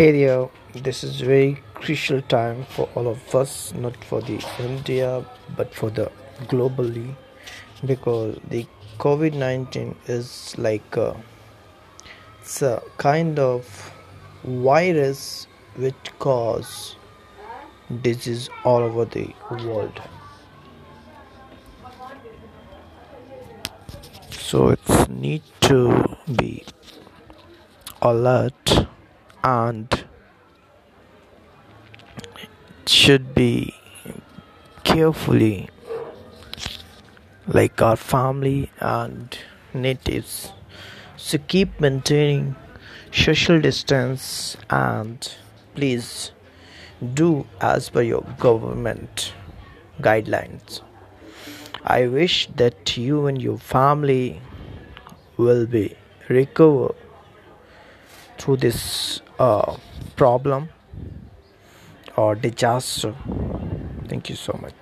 Hey there, this is very crucial time for all of us, not for the India but for the globally because the COVID 19 is like a, it's a kind of virus which cause disease all over the world. So it's need to be alert and should be carefully like our family and natives so keep maintaining social distance and please do as per your government guidelines. I wish that you and your family will be recover through this uh, problem or disaster. Thank you so much